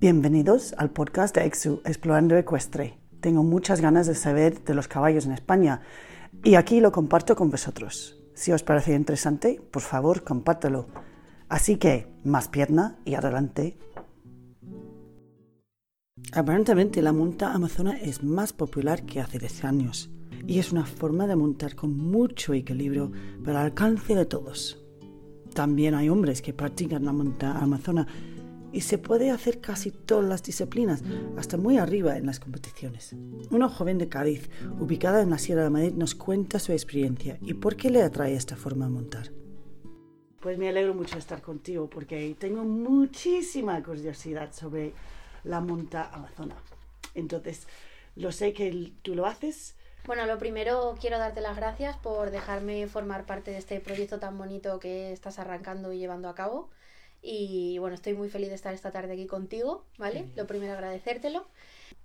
Bienvenidos al podcast de EXU, Explorando Ecuestre. Tengo muchas ganas de saber de los caballos en España y aquí lo comparto con vosotros. Si os parece interesante, por favor, compártelo. Así que, más pierna y adelante. Aparentemente la monta amazona es más popular que hace 10 años y es una forma de montar con mucho equilibrio para el alcance de todos. También hay hombres que practican la monta amazona y se puede hacer casi todas las disciplinas, hasta muy arriba en las competiciones. Una joven de Cádiz, ubicada en la Sierra de Madrid, nos cuenta su experiencia y por qué le atrae esta forma de montar. Pues me alegro mucho de estar contigo porque tengo muchísima curiosidad sobre la monta amazona. Entonces, lo sé que tú lo haces. Bueno, lo primero quiero darte las gracias por dejarme formar parte de este proyecto tan bonito que estás arrancando y llevando a cabo. Y bueno, estoy muy feliz de estar esta tarde aquí contigo, ¿vale? Lo primero agradecértelo.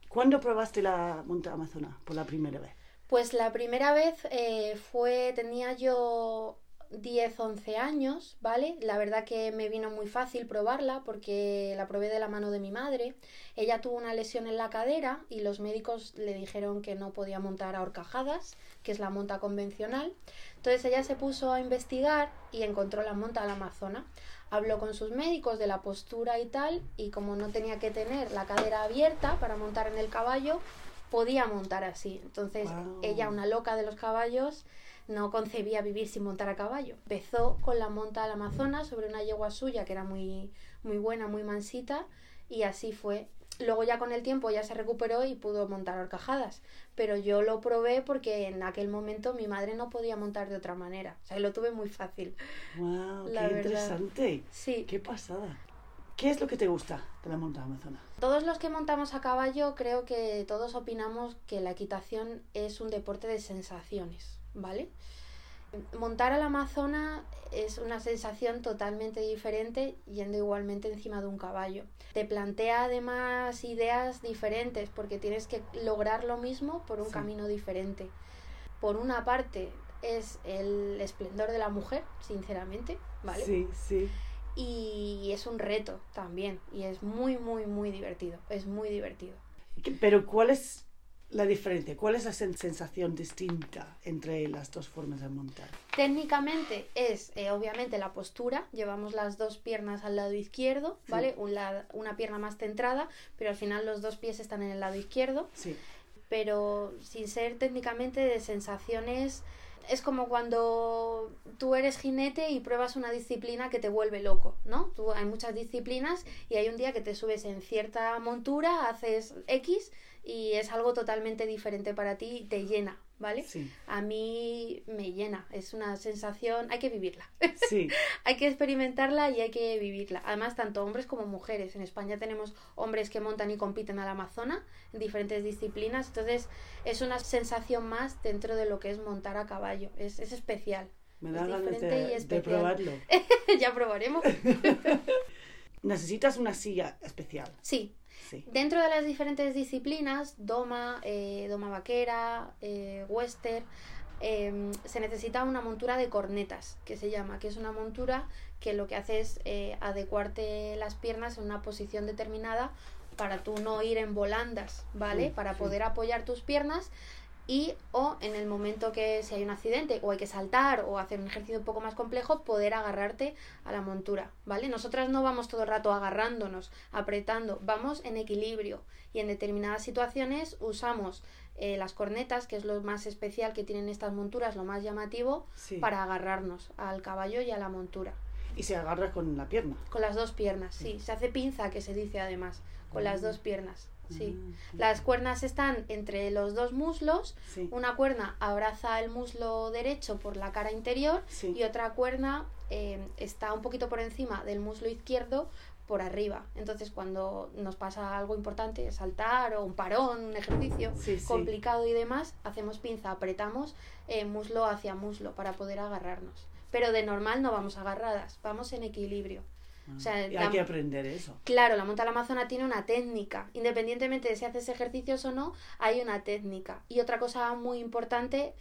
¿Cuándo probaste la monta amazona por la primera vez? Pues la primera vez eh, fue, tenía yo 10, 11 años, ¿vale? La verdad que me vino muy fácil probarla porque la probé de la mano de mi madre. Ella tuvo una lesión en la cadera y los médicos le dijeron que no podía montar a horcajadas, que es la monta convencional. Entonces ella se puso a investigar y encontró la monta al Amazona. Habló con sus médicos de la postura y tal y como no tenía que tener la cadera abierta para montar en el caballo, podía montar así. Entonces ella, una loca de los caballos, no concebía vivir sin montar a caballo. Empezó con la monta al Amazonas sobre una yegua suya que era muy, muy buena, muy mansita, y así fue. Luego ya con el tiempo ya se recuperó y pudo montar horcajadas. Pero yo lo probé porque en aquel momento mi madre no podía montar de otra manera. O sea, lo tuve muy fácil. ¡Wow! ¡Qué interesante! Sí. ¡Qué pasada! ¿Qué es lo que te gusta de la monta amazona? Todos los que montamos a caballo creo que todos opinamos que la equitación es un deporte de sensaciones. ¿vale? Montar al Amazona es una sensación totalmente diferente yendo igualmente encima de un caballo. Te plantea además ideas diferentes porque tienes que lograr lo mismo por un camino diferente. Por una parte es el esplendor de la mujer, sinceramente, ¿vale? Sí, sí. Y es un reto también y es muy, muy, muy divertido. Es muy divertido. Pero ¿cuál es la diferencia? ¿Cuál es la sensación distinta entre las dos formas de montar? Técnicamente es eh, obviamente la postura, llevamos las dos piernas al lado izquierdo, ¿vale? una pierna más centrada, pero al final los dos pies están en el lado izquierdo. Sí. Pero sin ser técnicamente de sensaciones es como cuando tú eres jinete y pruebas una disciplina que te vuelve loco, ¿no? Tú, hay muchas disciplinas y hay un día que te subes en cierta montura, haces X y es algo totalmente diferente para ti y te llena, ¿vale? Sí. A mí me llena, es una sensación, hay que vivirla. Sí. hay que experimentarla y hay que vivirla. Además, tanto hombres como mujeres. En España tenemos hombres que montan y compiten al Amazona en diferentes disciplinas, entonces es una sensación más dentro de lo que es montar a caballo, es, es especial. Me da ganas de, de probarlo. ya probaremos. ¿Necesitas una silla especial? Sí, Dentro de las diferentes disciplinas, doma, eh, doma vaquera, eh, western, em, se necesita una montura de cornetas, que se llama, que es una montura que lo que hace es eh, adecuarte las piernas en una posición determinada para tú no ir en volandas, ¿vale? para poder apoyar tus piernas y o en el momento que si hay un accidente o hay que saltar o hacer un ejercicio un poco más complejo poder agarrarte a la montura vale nosotras no vamos todo el rato agarrándonos apretando vamos en equilibrio y en determinadas situaciones usamos eh, las cornetas que es lo más especial que tienen estas monturas lo más llamativo para agarrarnos al caballo y a la montura. Y se agarra con la pierna. Con las dos piernas sí. Se hace pinza que se dice además con las mm. dos piernas Sí. Mm, Las cuernas están entre los dos muslos. Una cuerna abraza el muslo derecho por la cara interior y otra cuerna eh, está un poquito por encima del muslo izquierdo por arriba. Entonces, cuando nos pasa algo importante, saltar o un parón, un ejercicio complicado y demás, hacemos pinza, apretamos eh, muslo hacia muslo para poder agarrarnos. Pero de normal no vamos agarradas, vamos en equilibrio. Ah, y hay que aprender eso. Claro, la monta a la amazona tiene una técnica. Independientemente de si haces ejercicios o no, hay una técnica. Y otra cosa muy importante,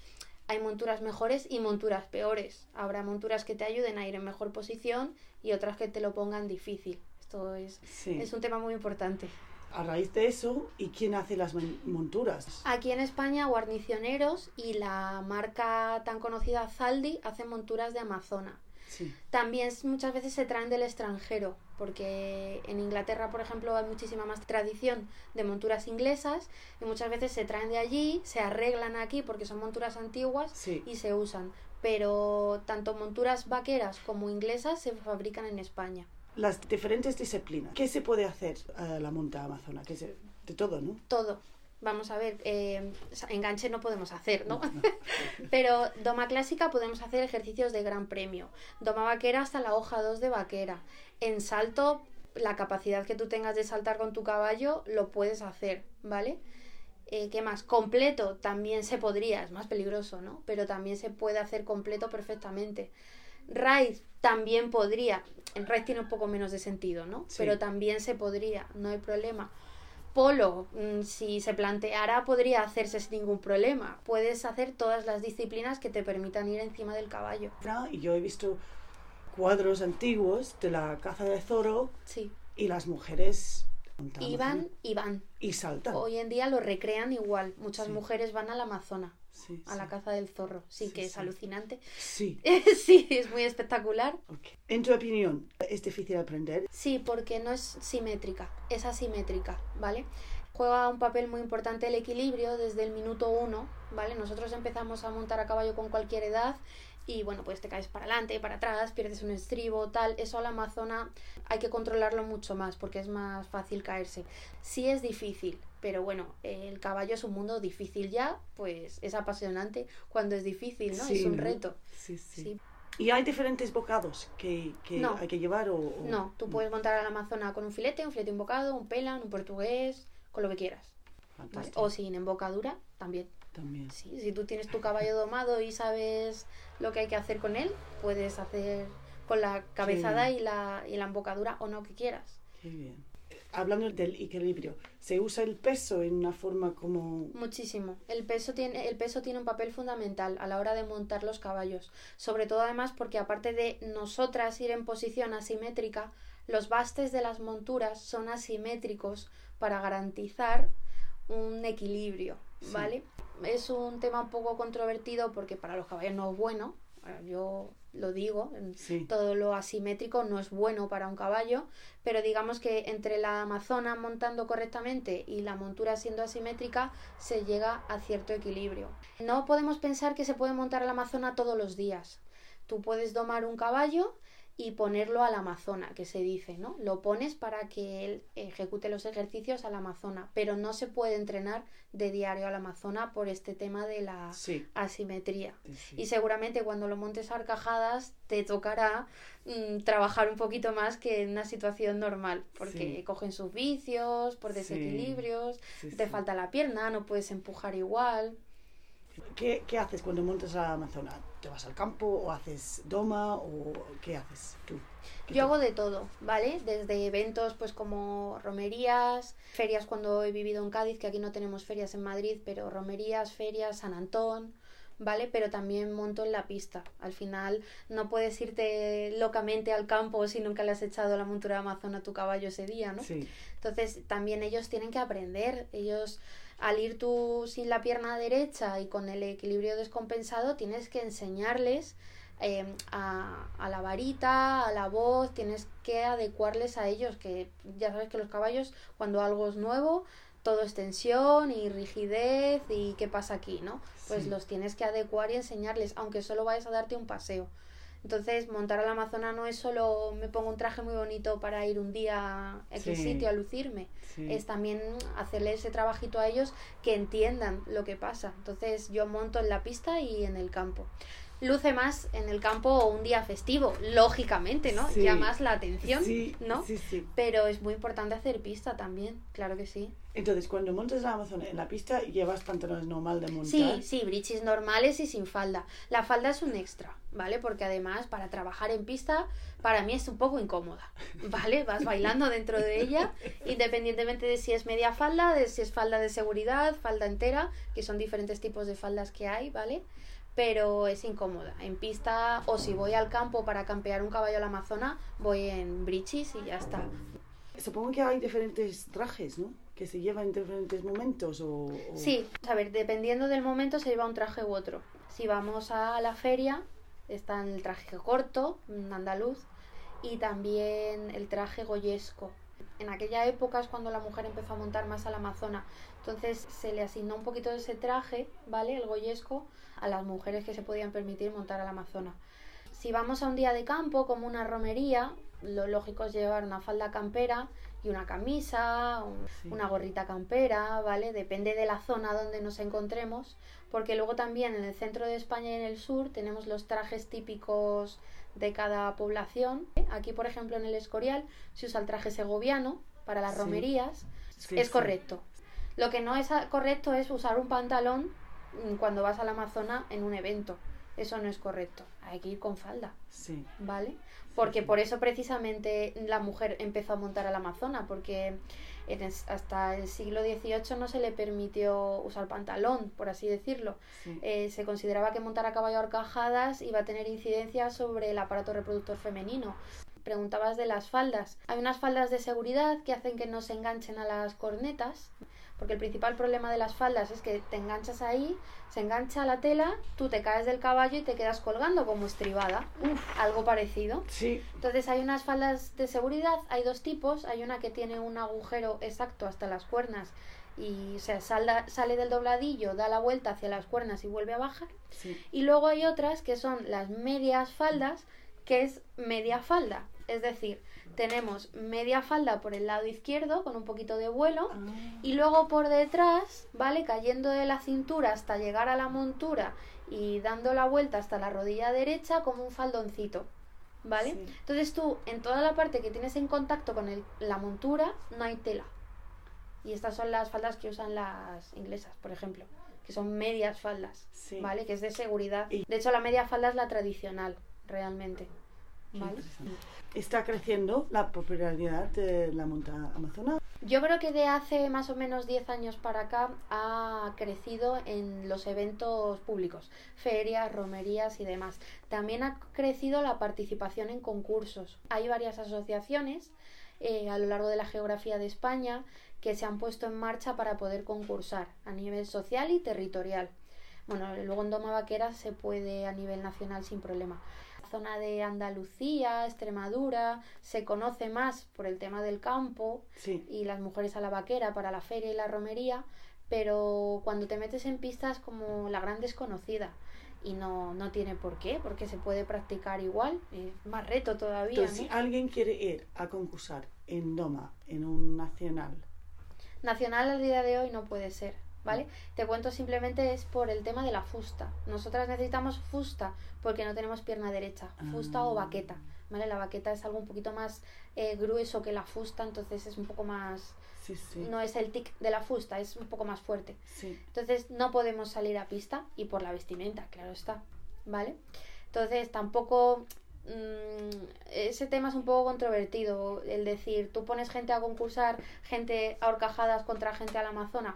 hay monturas mejores y monturas peores. Habrá monturas que te ayuden a ir en mejor posición y otras que te lo pongan difícil. esto es, Sí. es un tema muy importante. A raíz de eso, ¿y quién hace las mon- monturas? Aquí en España, Guarnicioneros y la marca tan conocida Zaldi hacen monturas de Amazona. Sí. También muchas veces se traen del extranjero, porque en Inglaterra, por ejemplo, hay muchísima más tradición de monturas inglesas y muchas veces se traen de allí, se arreglan aquí porque son monturas antiguas Sí. y se usan. Pero tanto monturas vaqueras como inglesas se fabrican en España. Las diferentes disciplinas. ¿Qué se puede hacer a la monta amazona? ¿Qué se- De todo, ¿no? Todo. Vamos a ver, eh, enganche no podemos hacer, ¿no? Pero doma clásica podemos hacer ejercicios de gran premio. Doma vaquera hasta la hoja 2 de vaquera. En salto, la capacidad que tú tengas de saltar con tu caballo lo puedes hacer, ¿vale? Eh, ¿Qué más? Completo también se podría, es más peligroso, ¿no? Pero también se puede hacer completo perfectamente. Raid también podría. En raid tiene un poco menos de sentido, ¿no? Sí. Pero también se podría, no hay problema. Polo, mm, si se planteara, podría hacerse sin ningún problema. Puedes hacer todas las disciplinas que te permitan ir encima del caballo. Y yo he visto cuadros antiguos de la caza de zorro Sí. y las mujeres Iban amazona y van. y saltan. Hoy en día lo recrean igual. Muchas Sí. mujeres van al Amazonas, Sí, a sí. la caza del zorro. Sí, que es alucinante. Sí. sí, es muy espectacular. En tu opinión, ¿es difícil aprender? Sí, porque no es simétrica, es asimétrica, ¿vale? Juega un papel muy importante el equilibrio desde el minuto uno, ¿vale? Nosotros empezamos a montar a caballo con cualquier edad y bueno, pues te caes para adelante, para atrás, pierdes un estribo, tal. Eso a la amazona hay que controlarlo mucho más porque es más fácil caerse. Sí es difícil, pero bueno, el caballo es un mundo difícil ya, pues es apasionante cuando es difícil, ¿no? Sí, es un reto. Sí, sí. Sí. ¿Y hay diferentes bocados que, que No. hay que llevar? O, o- No, tú puedes montar a la amazona con un filete, un filete embocado, un pelan, un portugués, con lo que quieras. O sin embocadura, también. También. Sí, si tú tienes tu caballo domado y sabes lo que hay que hacer con él, puedes hacer con la cabezada y la, y la embocadura o no que quieras. Qué bien. Hablando del equilibrio, ¿se usa el peso en una forma como... Muchísimo. El peso tiene, el peso tiene un papel fundamental a la hora de montar los caballos. Sobre todo además porque aparte de nosotras ir en posición asimétrica, los bastes de las monturas son asimétricos para garantizar un equilibrio, Sí. ¿vale? Es un tema un poco controvertido porque para los caballos no es bueno. Yo lo digo, Sí. todo lo asimétrico no es bueno para un caballo, pero digamos que entre la amazona montando correctamente y la montura siendo asimétrica se llega a cierto equilibrio. No podemos pensar que se puede montar a la amazona todos los días. Tú puedes domar un caballo y ponerlo a la amazona, que se dice, ¿no? Lo pones para que él ejecute los ejercicios a la amazona, pero no se puede entrenar de diario a la amazona por este tema de la Sí. asimetría. sí. Y seguramente cuando lo montes a arcajadas te tocará mm, trabajar un poquito más que en una situación normal, porque Sí. cogen sus vicios, por desequilibrios, te falta la pierna, no puedes empujar igual. ¿Qué, qué haces cuando montas a la Amazona? ¿Te vas al campo o haces doma o qué haces tú? ¿Qué Yo hago de todo, ¿vale? Desde eventos pues como romerías, ferias cuando he vivido en Cádiz, que aquí no tenemos ferias en Madrid, pero romerías, ferias, San Antón, ¿vale? Pero también monto en la pista. Al final no puedes irte locamente al campo si nunca le has echado la montura de Amazon a tu caballo ese día, ¿no? Sí, Entonces también ellos tienen que aprender. Ellos, al ir tú sin la pierna derecha y con el equilibrio descompensado, tienes que enseñarles eh, a, a la varita, a la voz, tienes que adecuarles a ellos, que ya sabes que los caballos, cuando algo es nuevo, todo es tensión y rigidez y qué pasa aquí, ¿no? Pues Sí. los tienes que adecuar y enseñarles, aunque solo vayas a darte un paseo. Entonces, montar a la Amazona no es solo me pongo un traje muy bonito para ir un día a X Sí. sitio a lucirme. sí. Es también hacerle ese trabajito a ellos que entiendan lo que pasa. Entonces, yo monto en la pista y en el campo. Luce más en el campo un día festivo, lógicamente, ¿no? Sí. Llamas la atención, Sí, ¿no? Sí, sí. Pero es muy importante hacer pista también, claro que sí. Entonces, cuando montas la Amazona en la pista, llevas pantalones normal de montar. Sí, sí, brichis normales y sin falda. La falda es un extra, ¿vale? Porque además para trabajar en pista para mí es un poco incómoda, ¿vale? Vas bailando dentro de ella, independientemente de si es media falda, de si es falda de seguridad, falda entera, que son diferentes tipos de faldas que hay, ¿vale? Pero es incómoda. En pista o si voy al campo para campear un caballo a la amazona, voy en brichis y ya está. supongo que hay diferentes trajes, ¿no? Que se llevan en diferentes momentos o... o- Sí, a ver, dependiendo del momento se lleva un traje u otro. Si vamos a la feria, está el traje corto, andaluz, y también el traje goyesco. En aquella época es cuando la mujer empezó a montar más a la amazona. Entonces se le asignó un poquito de ese traje, ¿vale? El goyesco, a las mujeres que se podían permitir montar a la amazona. Si vamos a un día de campo, como una romería, lo lógico es llevar una falda campera y una camisa, un- Sí. una gorrita campera, ¿vale? Depende de la zona donde nos encontremos, porque luego también en el centro de España y en el sur tenemos los trajes típicos de cada población. Aquí, por ejemplo, en el Escorial se usa el traje segoviano para las Sí. romerías. Sí, es sí. correcto. Lo que no es correcto es usar un pantalón mm, cuando vas a la Amazona en un evento. Eso no es correcto. Hay que ir con falda. Sí. ¿vale? Porque por eso precisamente la mujer empezó a montar a la Amazona, porque en es- hasta el siglo XVIII no se le permitió usar pantalón, por así decirlo. sí. Eh, se consideraba que montar a caballo a horcajadas iba a tener incidencia sobre el aparato reproductor femenino. Preguntabas de las faldas. Hay unas faldas de seguridad que hacen que no se enganchen a las cornetas, porque el principal problema de las faldas es que te enganchas ahí, se engancha la tela, tú te caes del caballo y te quedas colgando como estribada. Algo parecido. Sí. Entonces hay unas faldas de seguridad, hay dos tipos, hay una que tiene un agujero exacto hasta las cuernas y o sea, salda- sale del dobladillo, da la vuelta hacia las cuernas y vuelve a bajar. Sí. Y luego hay otras que son las medias faldas, que es media falda. Es decir, tenemos media falda por el lado izquierdo con un poquito de vuelo Ah, y luego por detrás, ¿vale? Cayendo de la cintura hasta llegar a la montura y dando la vuelta hasta la rodilla derecha como un faldoncito, ¿vale? Sí. Entonces tú, en toda la parte que tienes en contacto con el- la montura, no hay tela. Y estas son las faldas que usan las inglesas, por ejemplo, que son medias faldas, Sí. ¿vale? Que es de seguridad. Y- De hecho, la media falda es la tradicional, realmente. Está creciendo la popularidad de la monta amazona. Yo creo que de hace más o menos 10 años para acá ha crecido en los eventos públicos, ferias, romerías y demás. También ha crecido la participación en concursos. Hay varias asociaciones eh, a lo largo de la geografía de España que se han puesto en marcha para poder concursar a nivel social y territorial. Bueno, luego en Doma Vaquera se puede a nivel nacional sin problema. La zona de Andalucía, Extremadura, se conoce más por el tema del campo, Sí. y las mujeres a la vaquera para la feria y la romería, pero cuando te metes en pistas como la gran desconocida y no, no tiene por qué, porque se puede practicar igual, es más reto todavía. Entonces, si alguien quiere ir a concursar en Doma, en un nacional, Nacional al día de hoy no puede ser, ¿vale? Te cuento simplemente es por el tema de la fusta. Nosotras necesitamos fusta porque no tenemos pierna derecha, fusta o Ah. baqueta, ¿vale? La baqueta es algo un poquito más eh, grueso que la fusta, entonces es un poco más... sí, sí. No es el tic de la fusta, es un poco más fuerte. sí. Entonces no podemos salir a pista y por la vestimenta, claro está, ¿vale? Entonces tampoco mm, ese tema es un poco controvertido, el decir, tú pones gente a concursar, gente a horcajadas contra gente a la Amazona,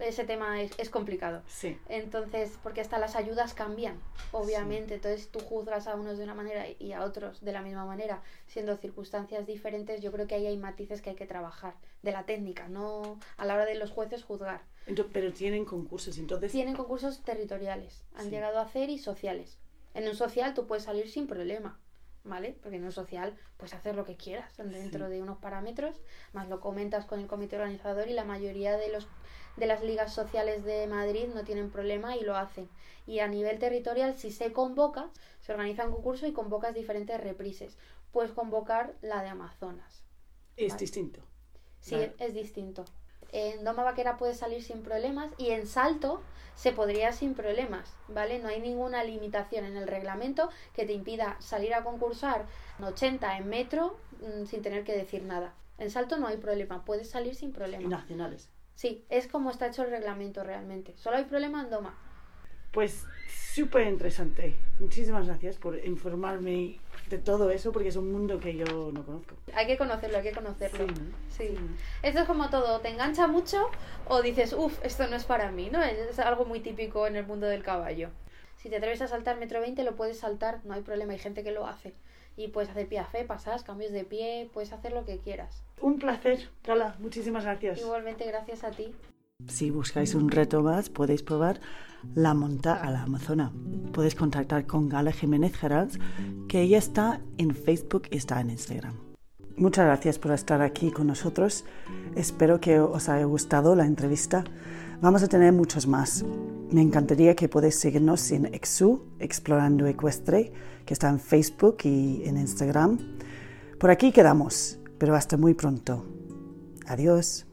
ese tema es, es complicado. Sí. Entonces, porque hasta las ayudas cambian, obviamente. Entonces tú juzgas a unos de una manera y a otros de la misma manera, siendo circunstancias diferentes. Yo creo que ahí hay matices que hay que trabajar de la técnica, no a la hora de los jueces juzgar. Ento- pero tienen concursos, entonces Tienen concursos territoriales, han Sí. llegado a hacer y sociales. En un social tú puedes salir sin problema, ¿vale? Porque en un social puedes hacer lo que quieras dentro Sí. de unos parámetros, más lo comentas con el comité organizador y la mayoría de los de las ligas sociales de Madrid no tienen problema y lo hacen. Y a nivel territorial, si se convoca, se organiza un concurso y convocas diferentes reprises. Puedes convocar la de Amazonas. es Vale. distinto. Sí, es distinto. En Doma Vaquera puedes salir sin problemas y en salto se podría sin problemas, ¿vale? No hay ninguna limitación en el reglamento que te impida salir a concursar en 80 en metro mm, sin tener que decir nada. En salto no hay problema, puedes salir sin Y problema. nacionales. Sí, es como está hecho el reglamento realmente. Solo hay problema en Doma. Pues súper interesante. Muchísimas gracias por informarme de todo eso, porque es un mundo que yo no conozco. Hay que conocerlo, hay que conocerlo. Sí, ¿no? Sí. Sí. Esto es como todo, te engancha mucho o dices, uff, esto no es para mí, ¿no? Es algo muy típico en el mundo del caballo. Si te atreves a saltar metro 20 lo puedes saltar, no hay problema, hay gente que lo hace. Y puedes hacer piafé, pasas, cambios de pie, puedes hacer lo que quieras. Un placer, Gala. Muchísimas gracias. Igualmente, gracias a ti. Si buscáis un reto más, podéis probar la monta a la Amazona. Podéis contactar con Gala Jiménez Gerards, que ella está en Facebook y está en Instagram. Muchas gracias por estar aquí con nosotros. Espero que os haya gustado la entrevista. Vamos a tener muchos más. Me encantaría que podáis seguirnos en Exu, Explorando Ecuestre, que está en Facebook y en Instagram. Por aquí quedamos, pero hasta muy pronto. Adiós.